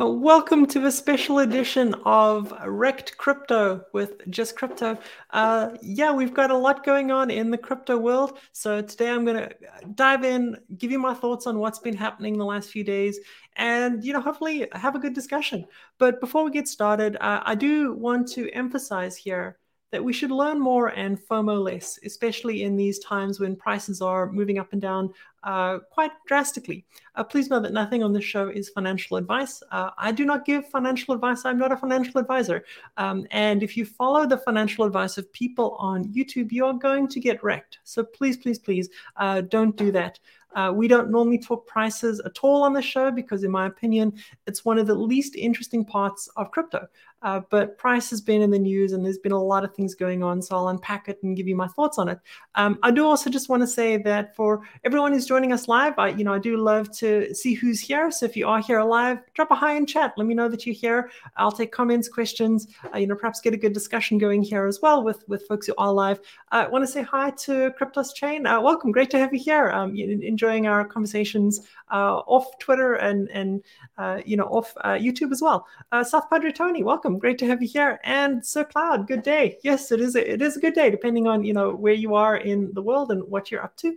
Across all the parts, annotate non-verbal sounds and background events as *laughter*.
Uh, welcome to a special edition of Wrecked Crypto with Just Crypto. Uh, yeah, we've got a lot going on in the crypto world. So today I'm going to dive in, give you my thoughts on what's been happening the last few days, and you know, hopefully have a good discussion. But before we get started, uh, I do want to emphasize here that we should learn more and FOMO less, especially in these times when prices are moving up and down uh, quite drastically. Uh, please know that nothing on this show is financial advice. Uh, I do not give financial advice. I'm not a financial advisor. Um, and if you follow the financial advice of people on YouTube, you are going to get wrecked. So please, please, please uh, don't do that. Uh, we don't normally talk prices at all on the show because, in my opinion, it's one of the least interesting parts of crypto. Uh, but price has been in the news and there's been a lot of things going on. So I'll unpack it and give you my thoughts on it. Um, I do also just want to say that for everyone who's joining us live, I, you know, I do love to see who's here. So if you are here live, drop a hi in chat. Let me know that you're here. I'll take comments, questions, uh, you know, perhaps get a good discussion going here as well with, with folks who are live. Uh, I want to say hi to Cryptos Chain. Uh, welcome. Great to have you here. Um, enjoying our conversations uh, off Twitter and, and you know, off YouTube as well. South Padre Tony, welcome welcome. Great to have you here. And Sir Cloud, good day. Yes, it is. A, it is a good day, depending on you know where you are in the world and what you're up to.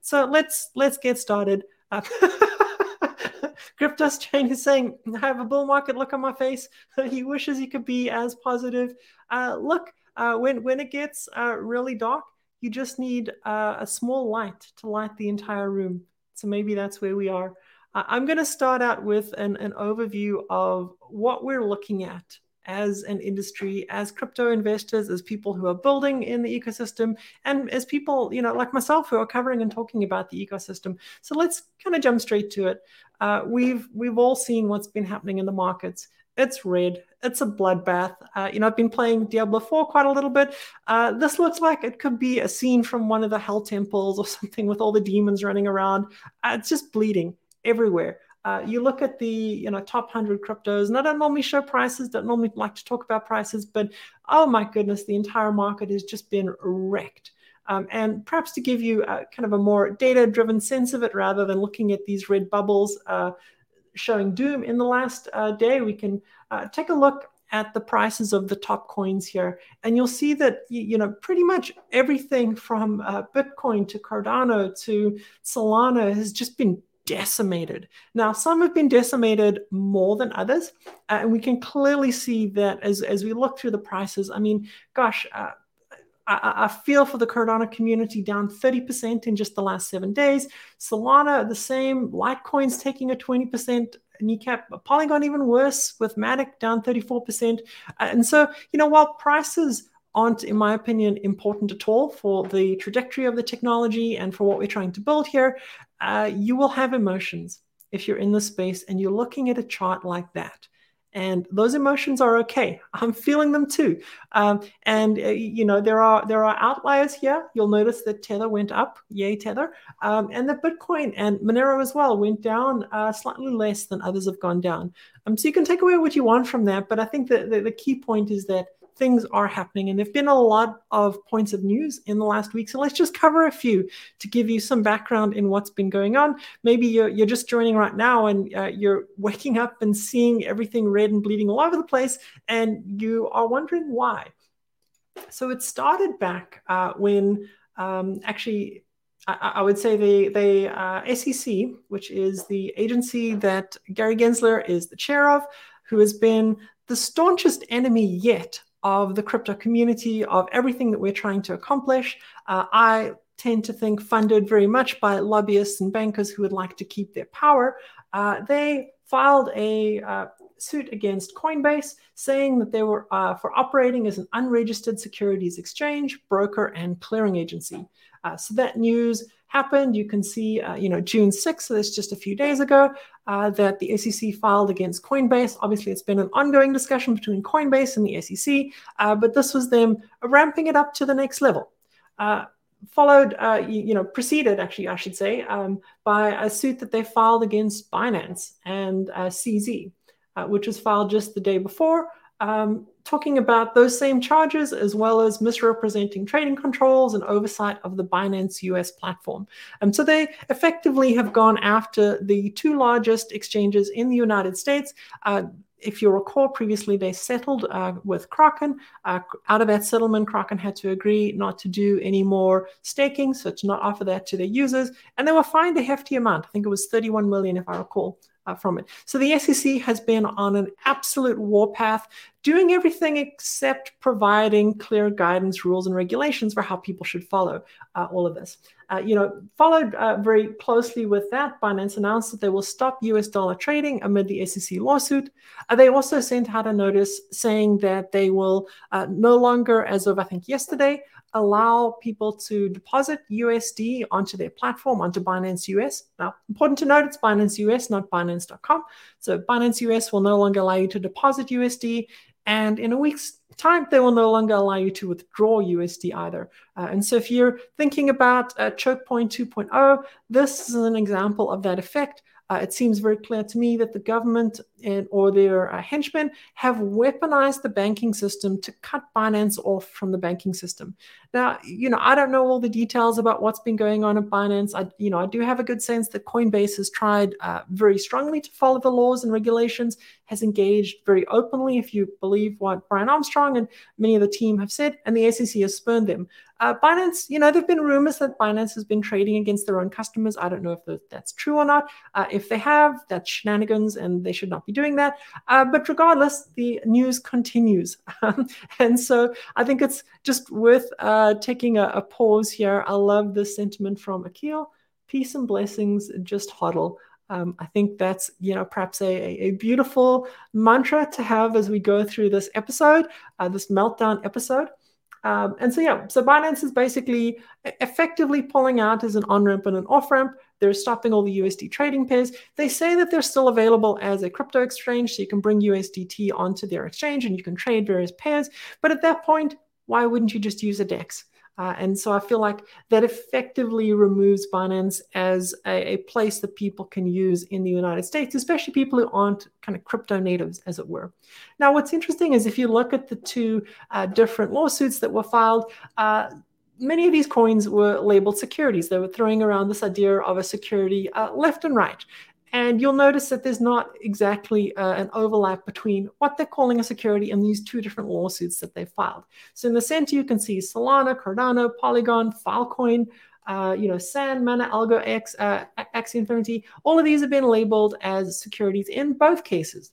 So let's let's get started. Uh, *laughs* Cryptos Chain is saying, I have a bull market look on my face. *laughs* he wishes he could be as positive. Uh, look, uh, when when it gets uh, really dark, you just need uh, a small light to light the entire room. So maybe that's where we are. I'm going to start out with an, an overview of what we're looking at as an industry, as crypto investors, as people who are building in the ecosystem, and as people, you know, like myself who are covering and talking about the ecosystem. So let's kind of jump straight to it. Uh, we've we've all seen what's been happening in the markets. It's red. It's a bloodbath. Uh, you know, I've been playing Diablo 4 quite a little bit. Uh, this looks like it could be a scene from one of the hell temples or *laughs* something with all the demons running around. Uh, it's just bleeding everywhere. Uh, you look at the you know top 100 cryptos and i don't normally show prices don't normally like to talk about prices but oh my goodness the entire market has just been wrecked. Um, and perhaps to give you a, kind of a more data driven sense of it rather than looking at these red bubbles uh, showing doom in the last uh, day we can uh, take a look at the prices of the top coins here. And you'll see that you know pretty much everything from uh, bitcoin to cardano to solana has just been decimated. Now, some have been decimated more than others, uh, and we can clearly see that as, as we look through the prices. I mean, gosh, uh, I, I, feel for the Cardano community down 30% in just the last seven days. Solana, the same. Litecoin's taking a 20% kneecap. Polygon, even worse, with Matic down 34%. Uh, and so, you know, while prices aren't, in my opinion, important at all for the trajectory of the technology and for what we're trying to build here, uh, you will have emotions if you're in the space and you're looking at a chart like that. And those emotions are okay. *laughs* I'm feeling them too. Um, and uh, you know there are there are outliers here. You'll notice that Tether went up, yay Tether, um, and that Bitcoin and Monero as well went down uh, slightly less than others have gone down. Um, so you can take away what you want from that, but I think the, the key point is that things are happening. And there have been a lot of points of news in the last week. So let's just cover a few to give you some background in what's been going on. Maybe you're, you're just joining right now and uh, you're waking up and seeing everything red and bleeding all over the place, and you are wondering why. So it started back uh, when um, actually I, would say the the uh, SEC, which is the agency that Gary Gensler is the chair of, who has been the staunchest enemy yet of the crypto community, of everything that we're trying to accomplish. Uh, I tend to think funded very much by lobbyists and bankers who would like to keep their power. Uh, they filed a uh, suit against Coinbase saying that they were uh, for operating as an unregistered securities exchange, broker, and clearing agency. Uh, so that news happened. You can see, uh, you know, June 6th, so that's just a few days ago, uh, that the SEC filed against Coinbase. Obviously, it's been an ongoing discussion between Coinbase and the SEC, uh, but this was them ramping it up to the next level. Uh, followed, uh, you, you, know, preceded, actually, I should say, um, by a suit that they filed against Binance and uh, CZ, which was filed just the day before. Um, talking about those same charges as well as misrepresenting trading controls and oversight of the Binance US platform. Um, so they effectively have gone after the two largest exchanges in the United States. Uh, if you recall, previously they settled uh, with Kraken. Uh, out of that settlement, Kraken had to agree not to do any more staking, so to not offer that to their users. And they were fined a hefty amount. I think it was 31 million, if I recall uh, from it. So the SEC has been on an absolute warpath, doing everything except providing clear guidance, rules, and regulations for how people should follow uh, all of this. Uh, you know, followed uh, very closely with that, Binance announced that they will stop US dollar trading amid the SEC lawsuit. Uh, they also sent out a notice saying that they will uh, no longer, as of I think yesterday, allow people to deposit USD onto their platform, onto Binance US. Now, important to note, it's Binance US, not Binance.com. So Binance US will no longer allow you to deposit USD. And in a week's time, they will no longer allow you to withdraw USD either. Uh, and so if you're thinking about uh, choke point 2.0, this is an example of that effect. Uh, it seems very clear to me that the government and, or their uh, henchmen have weaponized the banking system to cut Binance off from the banking system. Now, you know, I don't know all the details about what's been going on at Binance. I, you know, I do have a good sense that Coinbase has tried uh, very strongly to follow the laws and regulations, has engaged very openly, if you believe what Brian Armstrong and many of the team have said, and the SEC has spurned them. Uh, Binance, you know, there have been rumors that Binance has been trading against their own customers. I don't know if that's true or not. Uh, if they have, that's shenanigans and they should not be doing that. Uh, but regardless, the news continues. *laughs* and so I think it's just worth uh, taking a, a, pause here. I love this sentiment from Akil. Peace and blessings, just hodl. Um, I think that's you know perhaps a, a, beautiful mantra to have as we go through this episode, uh, this meltdown episode. Um, and so, yeah, so Binance is basically effectively pulling out as an on ramp and an off ramp. They're stopping all the USD trading pairs. They say that they're still available as a crypto exchange, so you can bring USDT onto their exchange and you can trade various pairs. But at that point, why wouldn't you just use a DEX? Uh, and so I feel like that effectively removes Binance as a, a, place that people can use in the United States, especially people who aren't kind of crypto natives, as it were. Now, what's interesting is if you look at the two uh, different lawsuits that were filed, uh, many of these coins were labeled securities. They were throwing around this idea of a security uh, left and right. And you'll notice that there's not exactly uh, an overlap between what they're calling a security and these two different lawsuits that they filed. So in the center, you can see Solana, Cardano, Polygon, Filecoin, uh, you know, Sand, Mana, Algo X, uh, Axie Infinity. All of these have been labeled as securities in both cases.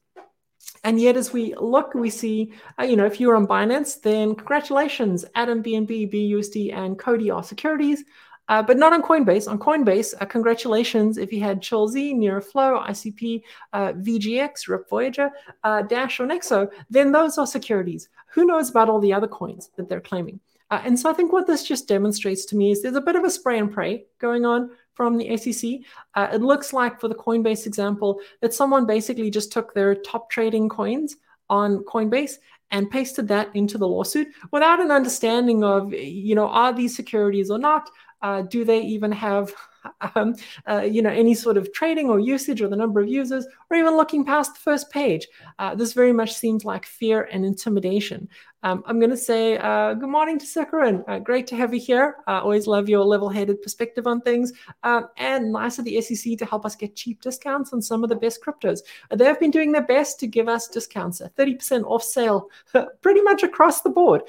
And yet, as we look, we see, uh, you know, if you're on Binance, then congratulations, Atom, BNB, BUSD, and COTI are securities. Uh, but not on Coinbase. On Coinbase, uh, congratulations if you had CHLZ, NeuroFlow, ICP, uh, VGX, Rip Voyager, uh, Dash, or Nexo, then those are securities. Who knows about all the other coins that they're claiming? Uh, and so I think what this just demonstrates to me is there's a bit of a spray and pray going on from the SEC. Uh, it looks like, for the Coinbase example, that someone basically just took their top trading coins on Coinbase and pasted that into the lawsuit without an understanding of, you know, are these securities or not? Uh, do they even have um, uh, you know any sort of trading or usage or the number of users or even looking past the first page. Uh, this very much seems like fear and intimidation. Um, i'm going to say uh, good morning to Sakaran. Uh, great to have you here. Uh, always love your level-headed perspective on things. Uh, and nice of the sec to help us get cheap discounts on some of the best cryptos. They've been doing their best to give us discounts 30% off sale *laughs* pretty much across the board.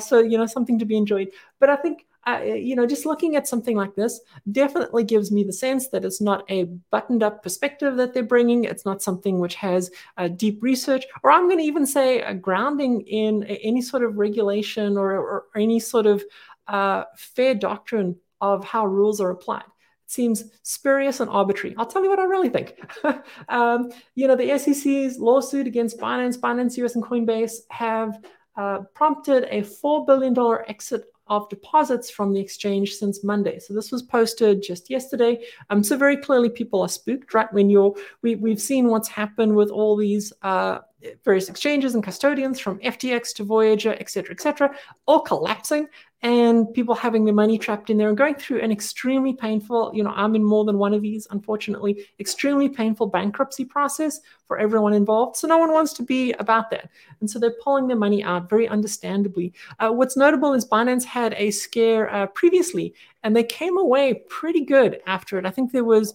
So you know something to be enjoyed. But i think uh, you know, just looking at something like this definitely gives me the sense that it's not a buttoned up perspective that they're bringing. It's not something which has uh, deep research, or I'm going to even say a grounding in any sort of regulation or, or any sort of uh, fair doctrine of how rules are applied It seems spurious and arbitrary. I'll tell you what I really think. *laughs* um, you know, the SEC's lawsuit against Binance, Binance US, and Coinbase have uh, prompted a $4 billion exit of deposits from the exchange since Monday. So this was posted just yesterday. Um, so very clearly people are spooked, right? When you're, we, we've seen what's happened with all these uh, various exchanges and custodians from FTX to Voyager, et cetera, et cetera, all collapsing. And people having their money trapped in there and going through an extremely painful, you know, I'm in more than one of these, unfortunately, extremely painful bankruptcy process for everyone involved. So no one wants to be about that. And so they're pulling their money out very understandably. Uh, what's notable is Binance had a scare uh, previously, and they came away pretty good after it. I think there was,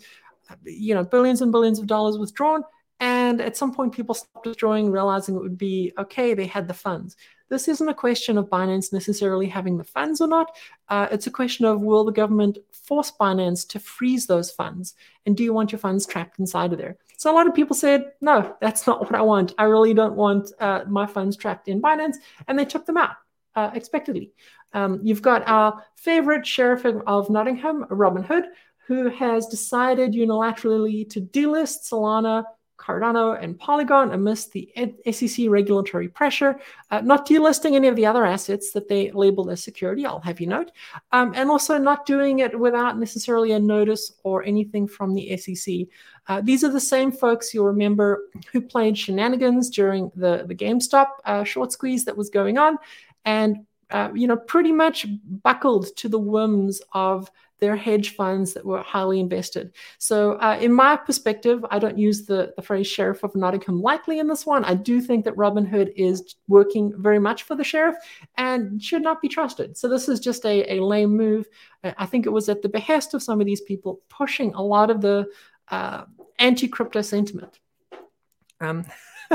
you know, billions and billions of dollars withdrawn. And at some point, people stopped withdrawing, realizing it would be okay, they had the funds. This isn't a question of Binance necessarily having the funds or not. Uh, it's a question of will the government force Binance to freeze those funds? And do you want your funds trapped inside of there? So a lot of people said, no, that's not what I want. I really don't want uh, my funds trapped in Binance. And they took them out uh, expectedly. Um, you've got our favorite sheriff of Nottingham, Robinhood, who has decided unilaterally to delist Solana Cardano, and Polygon amidst the SEC regulatory pressure, uh, not delisting any of the other assets that they labeled as security, I'll have you note, um, and also not doing it without necessarily a notice or anything from the SEC. Uh, these are the same folks you'll remember who played shenanigans during the, the GameStop uh, short squeeze that was going on and uh, you know, pretty much buckled to the whims of their hedge funds that were highly invested. So, uh, in my perspective, I don't use the, the phrase sheriff of Nottingham lightly in this one. I do think that Robinhood is working very much for the sheriff and should not be trusted. So, this is just a, a lame move. I think it was at the behest of some of these people pushing a lot of the uh, anti crypto sentiment. Um,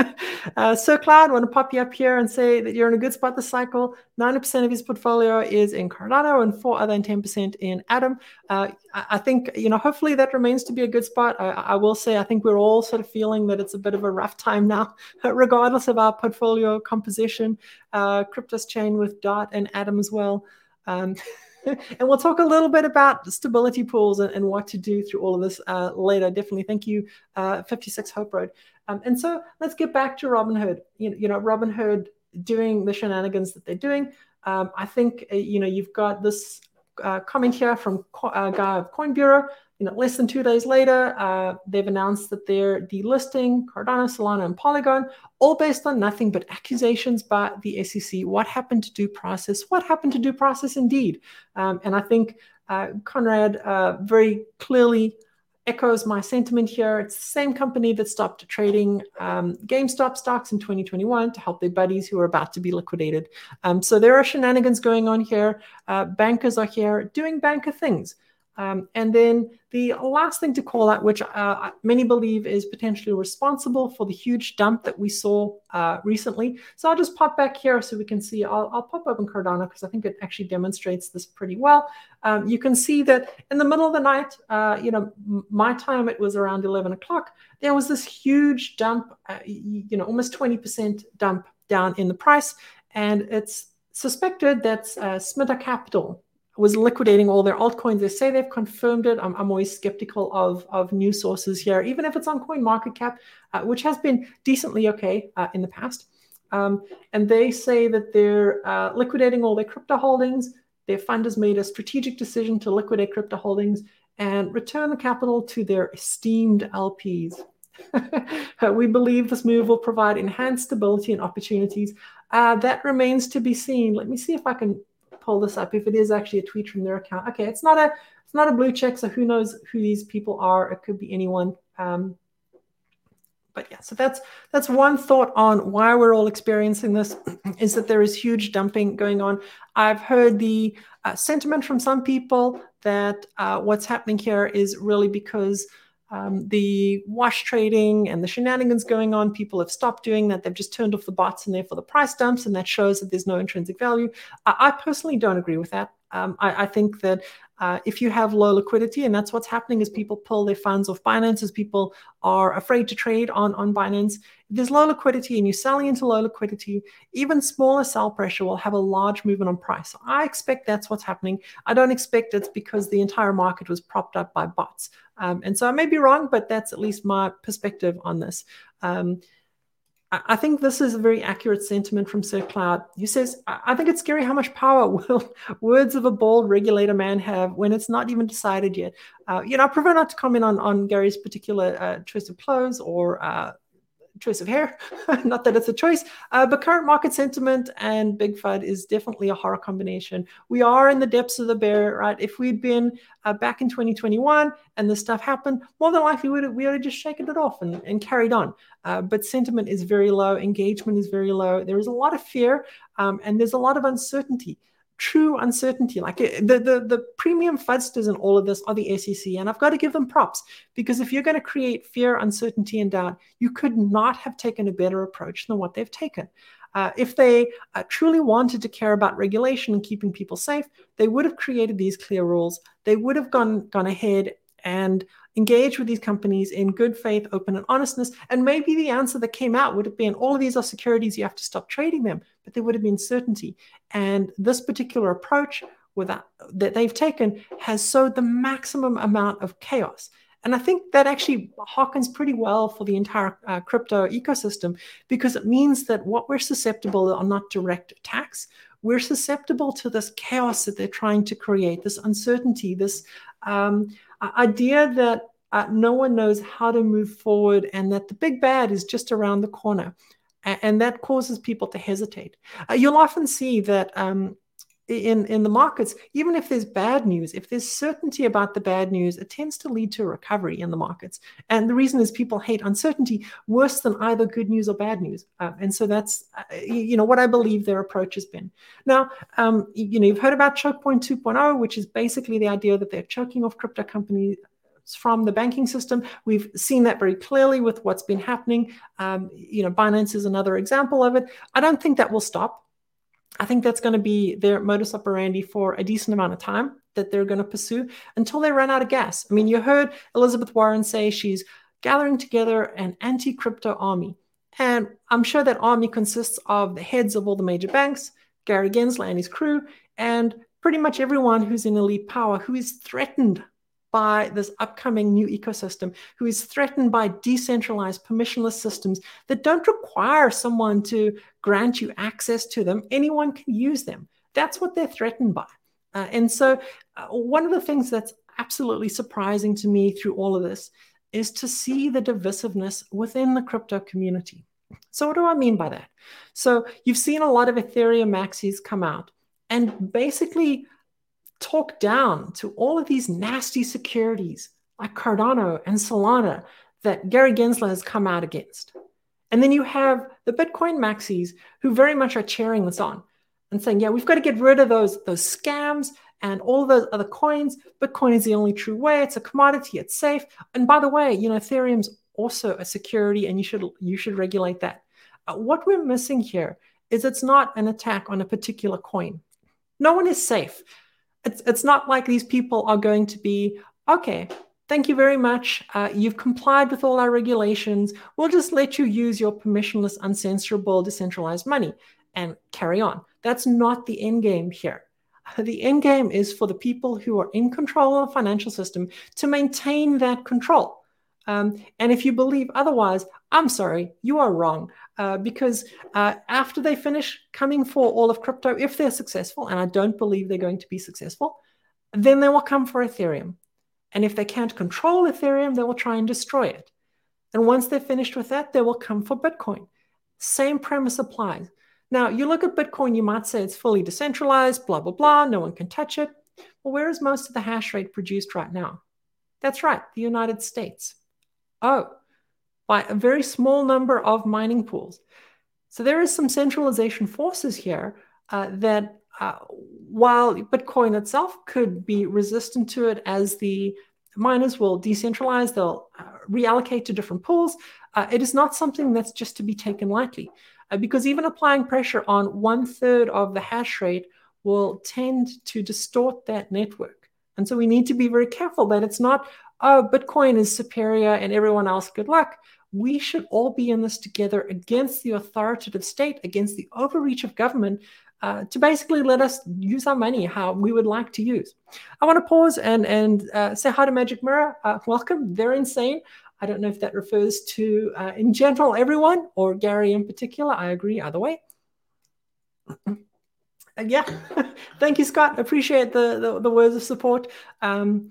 *laughs* uh, Sir Cloud, want to pop you up here and say that you're in a good spot this cycle. 90% of his portfolio is in Cardano and four other than 10% in Atom. Uh, I think, you know, hopefully that remains to be a good spot. I, I, will say, I think we're all sort of feeling that it's a bit of a rough time now, *laughs* regardless of our portfolio composition. Uh, Cryptos chain with Dart and Atom as well. Um, *laughs* *laughs* and we'll talk a little bit about stability pools and, and what to do through all of this uh, later. Definitely. Thank you, uh, 56 Hope Road. Um, and so let's get back to Robinhood. You, you know, Robinhood doing the shenanigans that they're doing. Um, I think, uh, you know, you've got this uh, comment here from uh, guy of Coin Bureau. You know, less than two days later, uh, they've announced that they're delisting Cardano, Solana, and Polygon, all based on nothing but accusations by the SEC. What happened to due process? What happened to due process indeed? Um, and I think uh, Conrad uh, very clearly echoes my sentiment here. It's the same company that stopped trading um, GameStop stocks in 2021 to help their buddies who are about to be liquidated. Um, so there are shenanigans going on here. Uh, bankers are here doing banker things. Um, and then the last thing to call out, which uh, many believe is potentially responsible for the huge dump that we saw uh, recently. So I'll just pop back here so we can see. I'll, I'll pop open Cardano because I think it actually demonstrates this pretty well. Um, you can see that in the middle of the night, uh, you know, my time it was around 11 o'clock. There was this huge dump, uh, you know, almost 20% dump down in the price, and it's suspected that uh, Capital was liquidating all their altcoins. They say they've confirmed it. I'm, I'm always skeptical of, of news sources here, even if it's on Coin CoinMarketCap, uh, which has been decently okay uh, in the past. Um, and they say that they're uh, liquidating all their crypto holdings. Their fund has made a strategic decision to liquidate crypto holdings and return the capital to their esteemed LPs. *laughs* we believe this move will provide enhanced stability and opportunities. Uh, that remains to be seen. Let me see if I can pull this up if it is actually a tweet from their account. Okay, it's not a it's not a blue check, so who knows who these people are? It could be anyone. Um, but yeah, so that's that's one thought on why we're all experiencing this *clears throat* is that there is huge dumping going on. I've heard the uh, sentiment from some people that uh, what's happening here is really because um, the wash trading and the shenanigans going on, people have stopped doing that. They've just turned off the bots and therefore the price dumps, and that shows that there's no intrinsic value. I, I personally don't agree with that. Um, I, I, think that uh, if you have low liquidity, and that's what's happening is people pull their funds off Binance as people are afraid to trade on, on Binance. There's low liquidity and you're selling into low liquidity, even smaller sell pressure will have a large movement on price. So I expect that's what's happening. I don't expect it's because the entire market was propped up by bots. Um, and so I may be wrong, but that's at least my perspective on this. Um, I think this is a very accurate sentiment from Sir Cloud. He says, I think it's scary how much power *laughs* will words of a bold regulator man have when it's not even decided yet. Uh, you know, I prefer not to comment on, on Gary's particular uh, choice of clothes or uh, choice of hair. *laughs* Not that it's a choice, uh, but current market sentiment and Big FUD is definitely a horror combination. We are in the depths of the bear, right? If we'd been uh, back in 2021 and this stuff happened, more than likely we would have, we would have just shaken it off and, and carried on. Uh, but sentiment is very low, engagement is very low. There is a lot of fear um, and there's a lot of uncertainty true uncertainty. Like the, the, the premium fudsters in all of this are the SEC. And I've got to give them props because if you're going to create fear, uncertainty, and doubt, you could not have taken a better approach than what they've taken. Uh, if they uh, truly wanted to care about regulation and keeping people safe, they would have created these clear rules. They would have gone gone ahead and engage with these companies in good faith, open, and honestness. And maybe the answer that came out would have been all of these are securities, you have to stop trading them, but there would have been certainty. And this particular approach that, that they've taken has sowed the maximum amount of chaos. And I think that actually harkens pretty well for the entire uh, crypto ecosystem because it means that what we're susceptible are not direct attacks. We're susceptible to this chaos that they're trying to create, this uncertainty, this um, idea that uh, no one knows how to move forward and that the big bad is just around the corner. And, that causes people to hesitate. Uh, you'll often see that um, in, in the markets, even if there's bad news, if there's certainty about the bad news, it tends to lead to recovery in the markets. And the reason is people hate uncertainty worse than either good news or bad news. Uh, and so that's, uh, you know, what I believe their approach has been. Now, um, you know, you've heard about choke point 2.0, which is basically the idea that they're choking off crypto companies from the banking system. We've seen that very clearly with what's been happening. Um, you know, Binance is another example of it. I don't think that will stop. I think that's going to be their modus operandi for a decent amount of time that they're going to pursue until they run out of gas. I mean, you heard Elizabeth Warren say she's gathering together an anti crypto army. And I'm sure that army consists of the heads of all the major banks, Gary Gensler and his crew, and pretty much everyone who's in elite power who is threatened by this upcoming new ecosystem, who is threatened by decentralized permissionless systems that don't require someone to grant you access to them. Anyone can use them. That's what they're threatened by. Uh, and so, uh, one of the things that's absolutely surprising to me through all of this is to see the divisiveness within the crypto community. So, what do I mean by that? So, you've seen a lot of Ethereum maxis come out and basically talk down to all of these nasty securities like Cardano and Solana that Gary Gensler has come out against. And then you have the Bitcoin maxis who very much are cheering this on and saying, yeah, we've got to get rid of those, those scams and all those other coins. Bitcoin is the only true way. It's a commodity. It's safe. And by the way, you know, Ethereum's also a security and you should you should regulate that. Uh, what we're missing here is it's not an attack on a particular coin. No one is safe it's, it's not like these people are going to be, okay, thank you very much. Uh, you've complied with all our regulations. We'll just let you use your permissionless, uncensorable, decentralized money and carry on. That's not the end game here. *laughs* The end game is for the people who are in control of the financial system to maintain that control. Um, and if you believe otherwise, I'm sorry, you are wrong. Uh, because uh, after they finish coming for all of crypto, if they're successful, and I don't believe they're going to be successful, then they will come for Ethereum. And if they can't control Ethereum, they will try and destroy it. And once they're finished with that, they will come for Bitcoin. Same premise applies. Now, you look at Bitcoin, you might say it's fully decentralized, blah, blah, blah, no one can touch it. Well, where is most of the hash rate produced right now? That's right, the United States. Oh, by a very small number of mining pools. So there is some centralization forces here uh, that, uh, while Bitcoin itself could be resistant to it as the miners will decentralize, they'll uh, reallocate to different pools, uh, it is not something that's just to be taken lightly. Uh, because even applying pressure on one third of the hash rate will tend to distort that network. And so we need to be very careful that it's not, oh, Bitcoin is superior and everyone else, good luck we should all be in this together against the authoritative state, against the overreach of government, uh, to basically let us use our money how we would like to use. I want to pause and and uh, say hi to Magic Mirror. Uh, welcome. They're insane. I don't know if that refers to, uh, in general, everyone or Gary in particular. I agree either way. Yeah, *laughs* thank you, Scott. Appreciate the, the, the words of support. Um,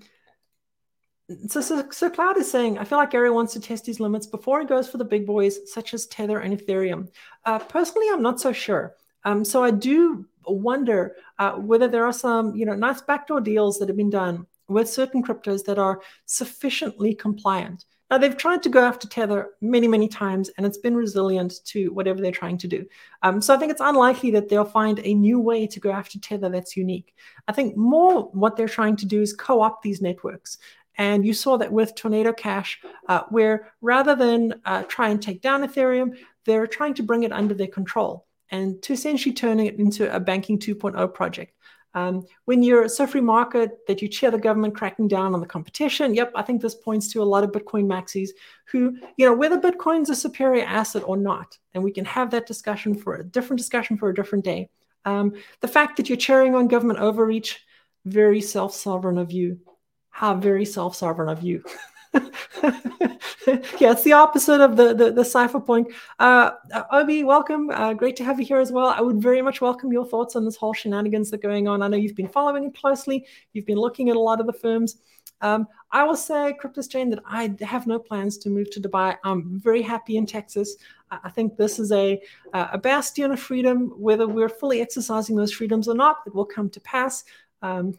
so, so, Sir Cloud is saying, I feel like Gary wants to test his limits before he goes for the big boys such as Tether and Ethereum. Uh, personally, I'm not so sure. Um, so I do wonder uh, whether there are some, you know, nice backdoor deals that have been done with certain cryptos that are sufficiently compliant. Now they've tried to go after Tether many, many times, and it's been resilient to whatever they're trying to do. Um, so I think it's unlikely that they'll find a new way to go after Tether that's unique. I think more what they're trying to do is co-opt these networks. And you saw that with Tornado Cash, uh, where rather than uh, try and take down Ethereum, they're trying to bring it under their control and to essentially turning it into a banking 2.0 project. Um, when you're so free market that you chair the government cracking down on the competition, yep, I think this points to a lot of Bitcoin maxis who, you know, whether Bitcoin's a superior asset or not, and we can have that discussion for a different discussion for a different day. Um, the fact that you're cheering on government overreach, very self-sovereign of you how very self-sovereign of you. *laughs* *laughs* yeah, it's the opposite of the the, the cypherpunk. Uh, Obi, welcome. Uh, great to have you here as well. I would very much welcome your thoughts on this whole shenanigans that are going on. I know you've been following it closely. You've been looking at a lot of the firms. Um, I will say, CryptoStrain, that I have no plans to move to Dubai. I'm very happy in Texas. I think this is a a bastion of freedom. Whether we're fully exercising those freedoms or not, it will come to pass. Um,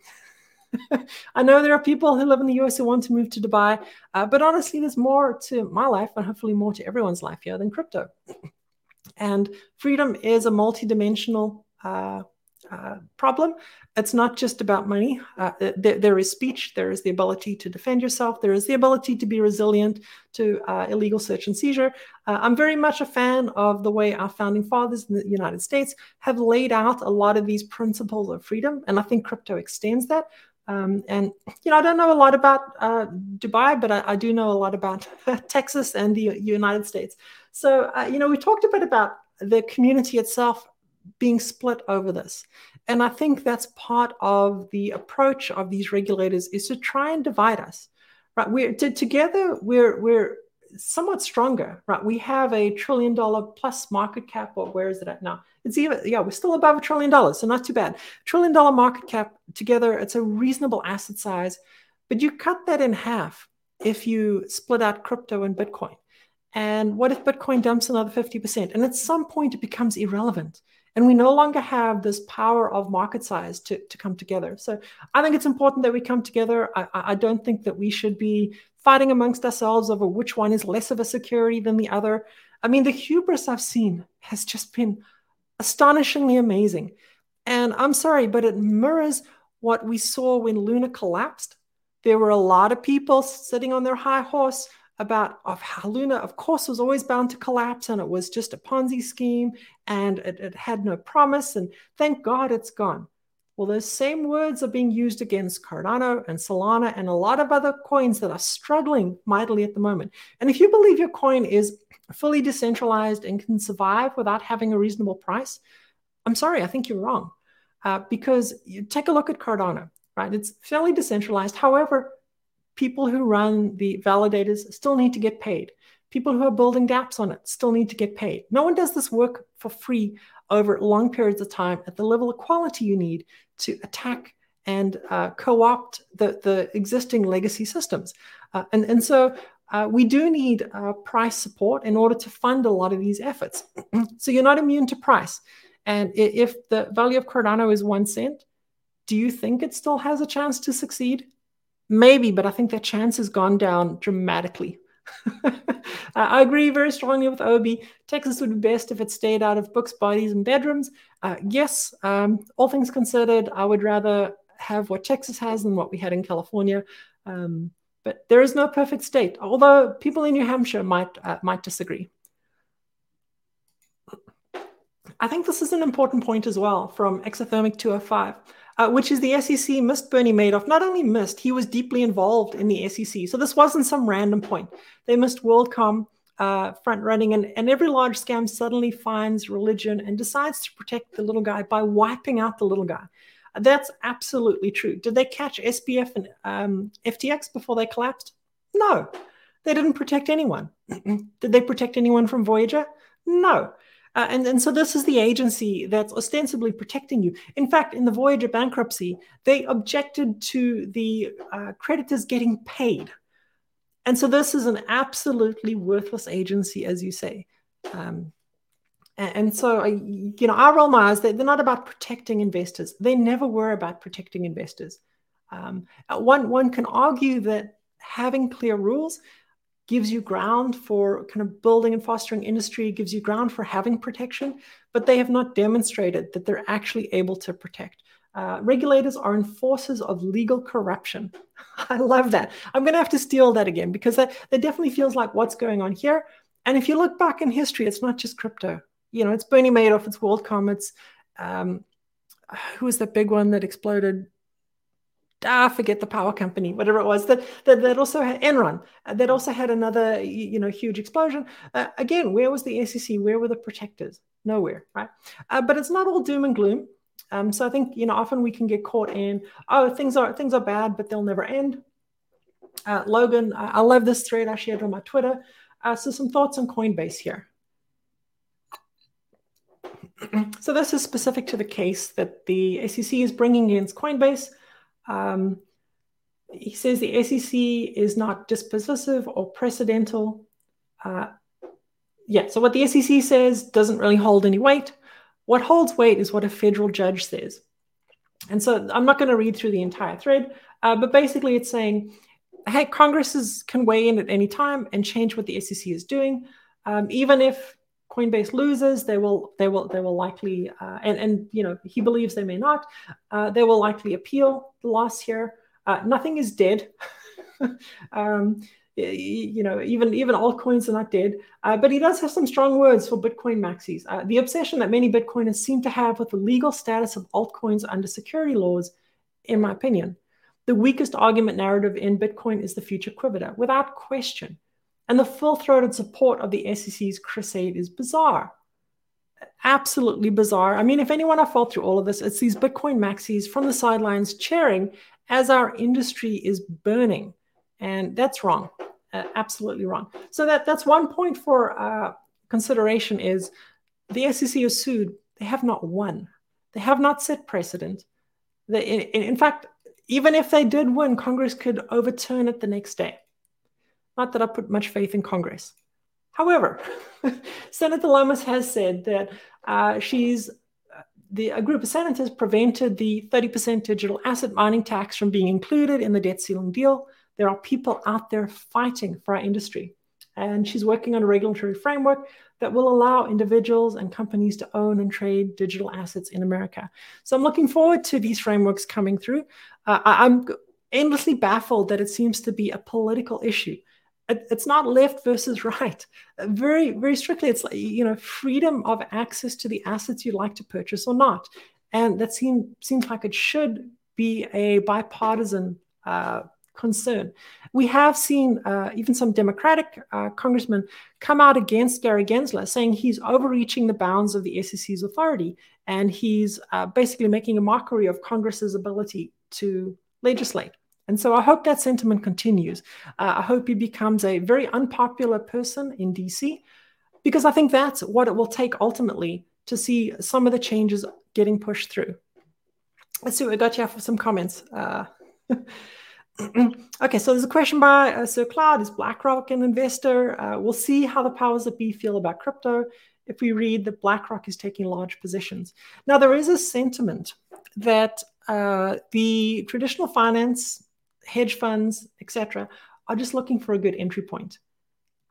*laughs* I know there are people who live in the US who want to move to Dubai, uh, but honestly, there's more to my life and hopefully more to everyone's life here than crypto. And freedom is a multidimensional uh, uh, problem. It's not just about money. Uh, there, is speech, there is the ability to defend yourself, there is the ability to be resilient to uh, illegal search and seizure. Uh, I'm very much a fan of the way our founding fathers in the United States have laid out a lot of these principles of freedom, and I think crypto extends that. Um, and you know, I don't know a lot about uh, Dubai, but I, I, do know a lot about *laughs* Texas and the United States. So uh, you know, we talked a bit about the community itself being split over this, and I think that's part of the approach of these regulators is to try and divide us. Right? We're to, together. We're we're somewhat stronger, right? We have a trillion dollar plus market cap, or where is it at now? It's even, yeah, we're still above a trillion dollars, so not too bad. Trillion dollar market cap together, it's a reasonable asset size, but you cut that in half if you split out crypto and Bitcoin. And what if Bitcoin dumps another 50%? And at some point, it becomes irrelevant. And we no longer have this power of market size to, to come together. So I think it's important that we come together. I, I don't think that we should be fighting amongst ourselves over which one is less of a security than the other. I mean, the hubris I've seen has just been astonishingly amazing. And I'm sorry, but it mirrors what we saw when Luna collapsed. There were a lot of people sitting on their high horse about of how Luna, of course, was always bound to collapse and it was just a Ponzi scheme and it, it had no promise. And thank God it's gone. Well, those same words are being used against Cardano and Solana and a lot of other coins that are struggling mightily at the moment. And if you believe your coin is fully decentralized and can survive without having a reasonable price, I'm sorry, I think you're wrong. Uh, because you take a look at Cardano, right? It's fairly decentralized. However, people who run the validators still need to get paid. People who are building dApps on it still need to get paid. No one does this work for free over long periods of time at the level of quality you need to attack and uh, co-opt the, the existing legacy systems. Uh, and, and so uh, we do need uh, price support in order to fund a lot of these efforts. *clears throat* so you're not immune to price. And if the value of Cardano is one cent, do you think it still has a chance to succeed? Maybe, but I think that chance has gone down dramatically. *laughs* I agree very strongly with Obi. Texas would be best if it stayed out of books, bodies, and bedrooms. Uh, yes, um, all things considered, I would rather have what Texas has than what we had in California. Um, but there is no perfect state, although people in New Hampshire might uh, might disagree. I think this is an important point as well from Exothermic 205 uh, which is the SEC missed Bernie Madoff. Not only missed, he was deeply involved in the SEC. So this wasn't some random point. They missed WorldCom uh, front running, and, and every large scam suddenly finds religion and decides to protect the little guy by wiping out the little guy. That's absolutely true. Did they catch SBF and um, FTX before they collapsed? No, they didn't protect anyone. *clears throat* Did they protect anyone from Voyager? No. Uh, and, and so this is the agency that's ostensibly protecting you. In fact, in the Voyager bankruptcy, they objected to the uh, creditors getting paid. And so this is an absolutely worthless agency, as you say. Um, and, so, I, you know, our role my eyes, they're, they're not about protecting investors. They never were about protecting investors. Um, one, one can argue that having clear rules gives you ground for kind of building and fostering industry, gives you ground for having protection, but they have not demonstrated that they're actually able to protect. Uh, regulators are enforcers of legal corruption. *laughs* I love that. I'm going to have to steal that again because that, that definitely feels like what's going on here. And if you look back in history, it's not just crypto. You know, it's Bernie Madoff, it's WorldCom, it's um, who was that big one that exploded? Ah, forget the power company, whatever it was, that that, that also had Enron, uh, that also had another, you know, huge explosion. Uh, again, where was the SEC? Where were the protectors? Nowhere, right? Uh, but it's not all doom and gloom. Um, so I think you know often we can get caught in oh things are things are bad, but they'll never end. Uh, Logan, I, I, love this thread I shared on my Twitter. Uh, so some thoughts on Coinbase here. *clears throat* so this is specific to the case that the SEC is bringing against Coinbase. Um, he says the SEC is not dispositive or precedental. Uh, yeah, so what the SEC says doesn't really hold any weight. What holds weight is what a federal judge says. And so I'm not going to read through the entire thread, uh, but basically it's saying, hey, Congress is, can weigh in at any time and change what the SEC is doing. Um, even if Coinbase loses, they will they will they will likely uh, and and you know he believes they may not. Uh, they will likely appeal the loss here. Uh, nothing is dead. *laughs* um, you know, even even altcoins are not dead. Uh, but he does have some strong words for Bitcoin maxis. Uh, the obsession that many Bitcoiners seem to have with the legal status of altcoins under security laws, in my opinion, the weakest argument narrative in Bitcoin is the future quiver, without question. And the full throated support of the SEC's crusade is bizarre. Absolutely bizarre. I mean, if anyone have fought through all of this, it's these Bitcoin maxis from the sidelines cheering as our industry is burning. And that's wrong. Uh, absolutely wrong. So that, that's one point for uh, consideration is the SEC is sued. They have not won. They have not set precedent. They, in, in fact, even if they did win, Congress could overturn it the next day. Not that I put much faith in Congress. However, *laughs* Senator Lummis has said that uh, she's uh, the, a group of senators prevented the 30% digital asset mining tax from being included in the debt ceiling deal. There are people out there fighting for our industry. And she's working on a regulatory framework that will allow individuals and companies to own and trade digital assets in America. So I'm looking forward to these frameworks coming through. Uh, I'm endlessly baffled that it seems to be a political issue it's not left versus *laughs* right. Very very strictly it's like you know freedom of access to the assets you'd like to purchase or not. And that seems seems like it should be a bipartisan uh, concern. We have seen uh, even some democratic uh, congressmen come out against gary gensler saying he's overreaching the bounds of the sec's authority and he's uh, basically making a mockery of congress's ability to legislate and so I hope that sentiment continues. Uh, I hope he becomes a very unpopular person in DC, because I think that's what it will take ultimately to see some of the changes getting pushed through. Let's see what we got here for some comments. Uh, *clears throat* okay, so there's a question by uh, Sir Cloud. Is BlackRock an investor? Uh, we'll see how the powers that be feel about crypto if we read that BlackRock is taking large positions. Now, there is a sentiment that uh, the traditional finance hedge funds, etc., are just looking for a good entry point.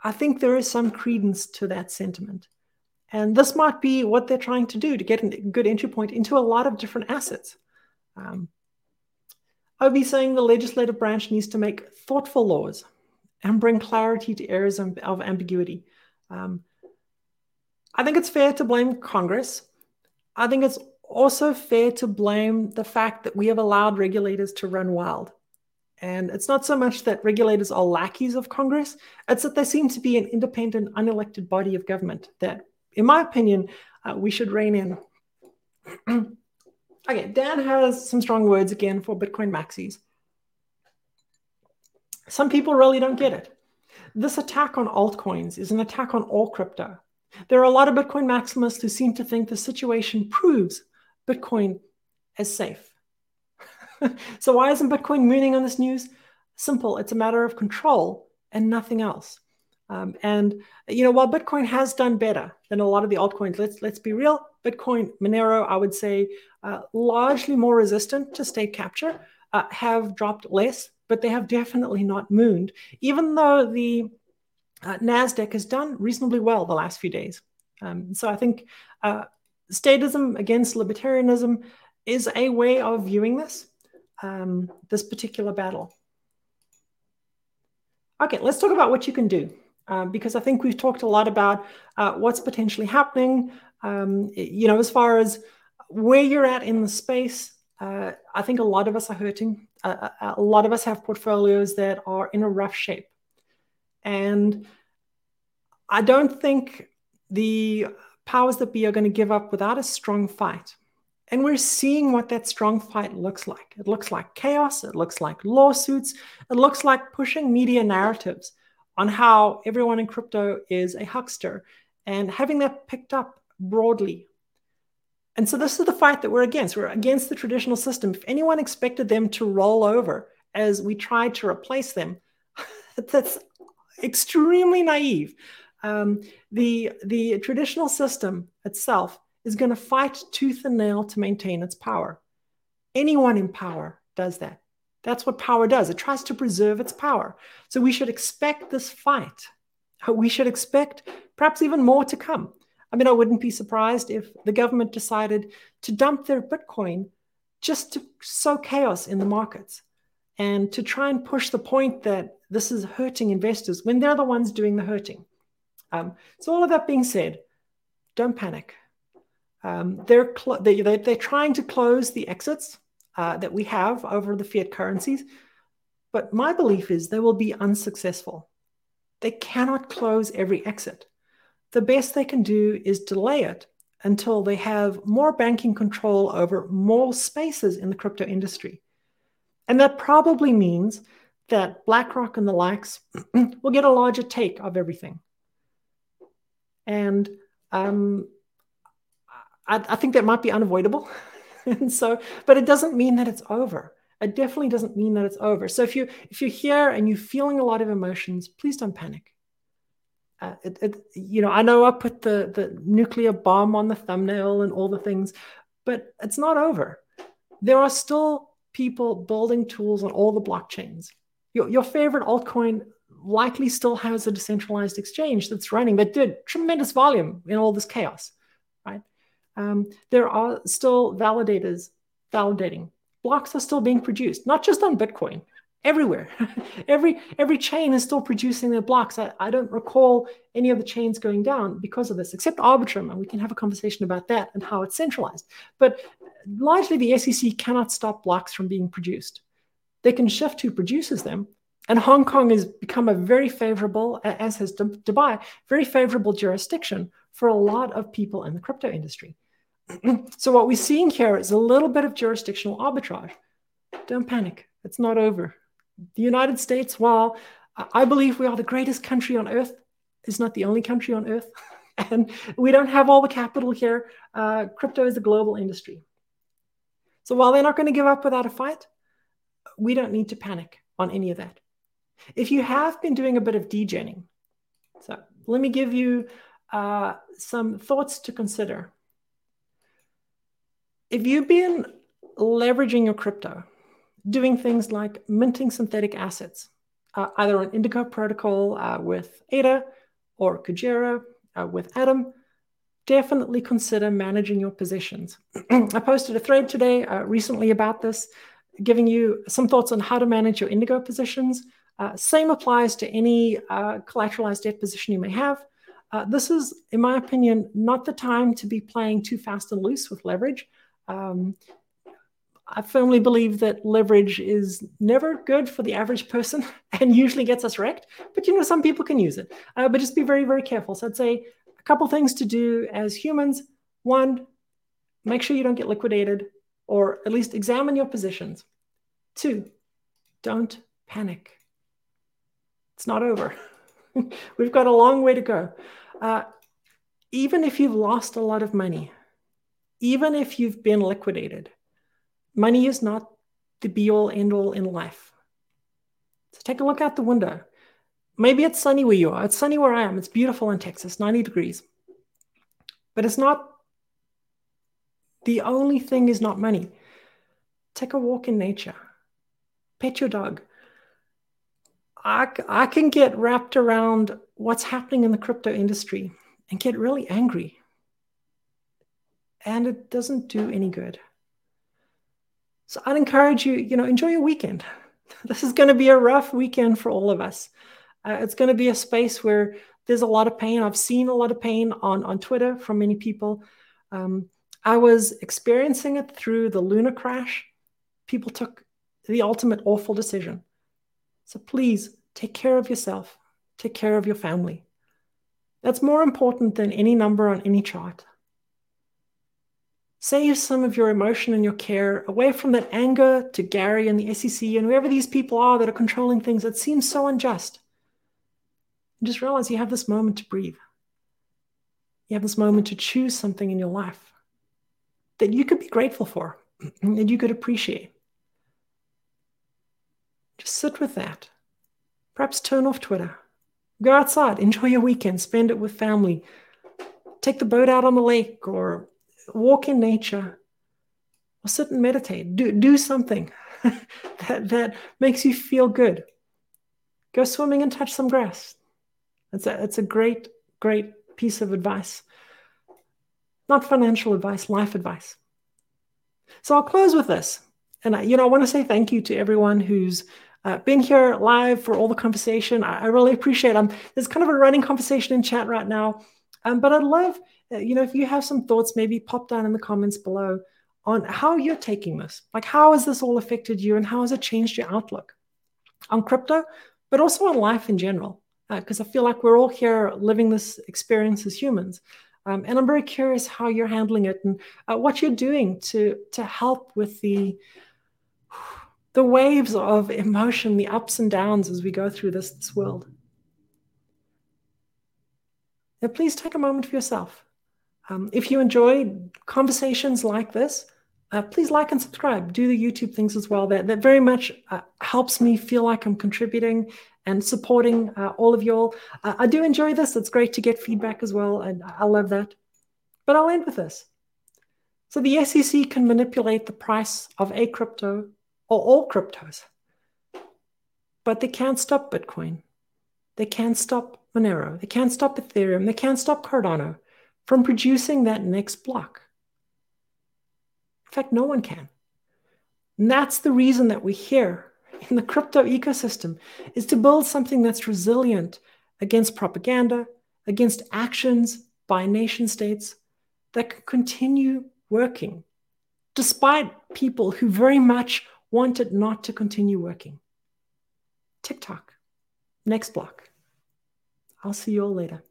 I think there is some credence to that sentiment. And this might be what they're trying to do to get a good entry point into a lot of different assets. Um, I would be saying the legislative branch needs to make thoughtful laws and bring clarity to areas of, ambiguity. Um, I think it's fair to blame Congress. I think it's also fair to blame the fact that we have allowed regulators to run wild. And it's not so much that regulators are lackeys of Congress, it's that they seem to be an independent, unelected body of government that, in my opinion, uh, we should rein in. *clears throat* okay, Dan has some strong words again for Bitcoin maxis. Some people really don't get it. This attack on altcoins is an attack on all crypto. There are a lot of Bitcoin maximalists who seem to think the situation proves Bitcoin is safe. *laughs* so why isn't Bitcoin mooning on this news? Simple. It's a matter of control and nothing else. Um, and you know, while Bitcoin has done better than a lot of the altcoins, let's let's be real. Bitcoin, Monero, I would say, uh, largely more resistant to state capture, uh, have dropped less, but they have definitely not mooned. Even though the uh, Nasdaq has done reasonably well the last few days. Um, so I think uh, statism against libertarianism is a way of viewing this um, this particular battle. Okay, let's talk about what you can do. Uh, because I think we've talked a lot about uh, what's potentially happening. Um, you know, as far as where you're at in the space, uh, I think a lot of us are hurting. A lot of us have portfolios that are in a rough shape. And I don't think the powers that be are going to give up without a strong fight. And we're seeing what that strong fight looks like. It looks like chaos, it looks like lawsuits, it looks like pushing media narratives on how everyone in crypto is a huckster and having that picked up broadly. And so this is the fight that we're against. We're against the traditional system. If anyone expected them to roll over as we tried to replace them, *laughs* that's extremely naive. Um, the, the traditional system itself is going to fight tooth and nail to maintain its power. Anyone in power does that. That's what power does. It tries to preserve its power. So we should expect this fight. We should expect perhaps even more to come. I mean, I wouldn't be surprised if the government decided to dump their Bitcoin just to sow chaos in the markets and to try and push the point that this is hurting investors when they're the ones doing the hurting. Um, so, all of that being said, don't panic. Um, they're, cl- they, they, they're trying to close the exits uh, that we have over the fiat currencies. But my belief is they will be unsuccessful. They cannot close every exit. The best they can do is delay it until they have more banking control over more spaces in the crypto industry. And that probably means that BlackRock and the likes *clears throat* will get a larger take of everything. And um, I, I think that might be unavoidable. *laughs* and so, but it doesn't mean that it's over. It definitely doesn't mean that it's over. So if you if you're here and you're feeling a lot of emotions, please don't panic. Uh, it, it, you know, I know I put the the nuclear bomb on the thumbnail and all the things, but it's not over. There are still people building tools on all the blockchains. Your, your favorite altcoin likely still has a decentralized exchange that's running that did tremendous volume in all this chaos? Um, there are still validators validating. Blocks are still being produced, not just on Bitcoin, everywhere. *laughs* every every chain is still producing their blocks. I, I don't recall any of the chains going down because of this, except Arbitrum, and we can have a conversation about that and how it's centralized. But largely, the SEC cannot stop blocks from being produced. They can shift who produces them, and Hong Kong has become a very favorable, as has Dubai, very favorable jurisdiction for a lot of people in the crypto industry. *clears throat* so what we're seeing here is a little bit of jurisdictional arbitrage. Don't panic. It's not over. The United States, while I believe we are the greatest country on earth, is not the only country on earth. *laughs* and we don't have all the capital here. Uh, crypto is a global industry. So while they're not going to give up without a fight, we don't need to panic on any of that. If you have been doing a bit of degenning, so let me give you uh, some thoughts to consider if you've been leveraging your crypto, doing things like minting synthetic assets, uh, either on Indigo Protocol uh, with ADA or Kujira uh, with Atom, definitely consider managing your positions. *clears throat* I posted a thread today uh, recently about this, giving you some thoughts on how to manage your Indigo positions. Uh, same applies to any uh, collateralized debt position you may have. this is, in my opinion, not the time to be playing too fast and loose with leverage. Um, I firmly believe that leverage is never good for the average person *laughs* and usually gets us wrecked. But you know, some people can use it. Uh, but just be very, very careful. So I'd say a couple things to do as humans. One, make sure you don't get liquidated, or at least examine your positions. Two, don't panic. It's not over. *laughs* We've got a long way to go. Uh, even if you've lost a lot of money, even if you've been liquidated, money is not the be all end all in life. So take a look out the window. maybe it's sunny where you are. It's sunny where I am. It's beautiful in Texas, 90 degrees. But it's not the only thing is not money. Take a walk in nature. Pet your dog. I, I can get wrapped around what's happening in the crypto industry and get really angry. And it doesn't do any good. So I'd encourage you, you know, enjoy your weekend. *laughs* This is going to be a rough weekend for all of us. Uh, it's going to be a space where there's a lot of pain. I've seen a lot of pain on, on Twitter from many people. Um, I was experiencing it through the Luna crash. People took the ultimate awful decision. So please take care of yourself, take care of your family. That's more important than any number on any chart. Save some of your emotion and your care away from that anger to Gary and the SEC and whoever these people are that are controlling things that seem so unjust. And just realize you have this moment to breathe. You have this moment to choose something in your life that you could be grateful for, *clears throat* that you could appreciate. Just sit with that. Perhaps turn off Twitter. Go outside, enjoy your weekend, spend it with family. Take the boat out on the lake or walk in nature or sit and meditate. Do, do something *laughs* that, that makes you feel good. Go swimming and touch some grass. It's a, it's a great, great piece of advice. Not financial advice, life advice. So I'll close with this. And I, you know, I want to say thank you to everyone who's uh, been here live for all the conversation. I, I really appreciate it. Um, there's kind of a running conversation in chat right now. Um, but I'd love, you know, if you have some thoughts, maybe pop down in the comments below on how you're taking this. Like, how has this all affected you and how has it changed your outlook on crypto, but also on life in general? Because uh, I feel like we're all here living this experience as humans. Um, and I'm very curious how you're handling it and uh, what you're doing to to help with the the waves of emotion, the ups and downs as we go through this, this world. Now, please take a moment for yourself. Um, if you enjoy conversations like this, uh, please like and subscribe. Do the YouTube things as well. That, that very much uh, helps me feel like I'm contributing and supporting uh, all of y'all. Uh, I do enjoy this. It's great to get feedback as well, and I love that. But I'll end with this. So the SEC can manipulate the price of a crypto or all cryptos, but they can't stop Bitcoin. They can't stop Monero. They can't stop Ethereum. They can't stop Cardano from producing that next block. In fact, no one can. And that's the reason that we're here in the crypto ecosystem is to build something that's resilient against propaganda, against actions by nation states that can continue working despite people who very much want it not to continue working. Tick tock, next block. I'll see you all later.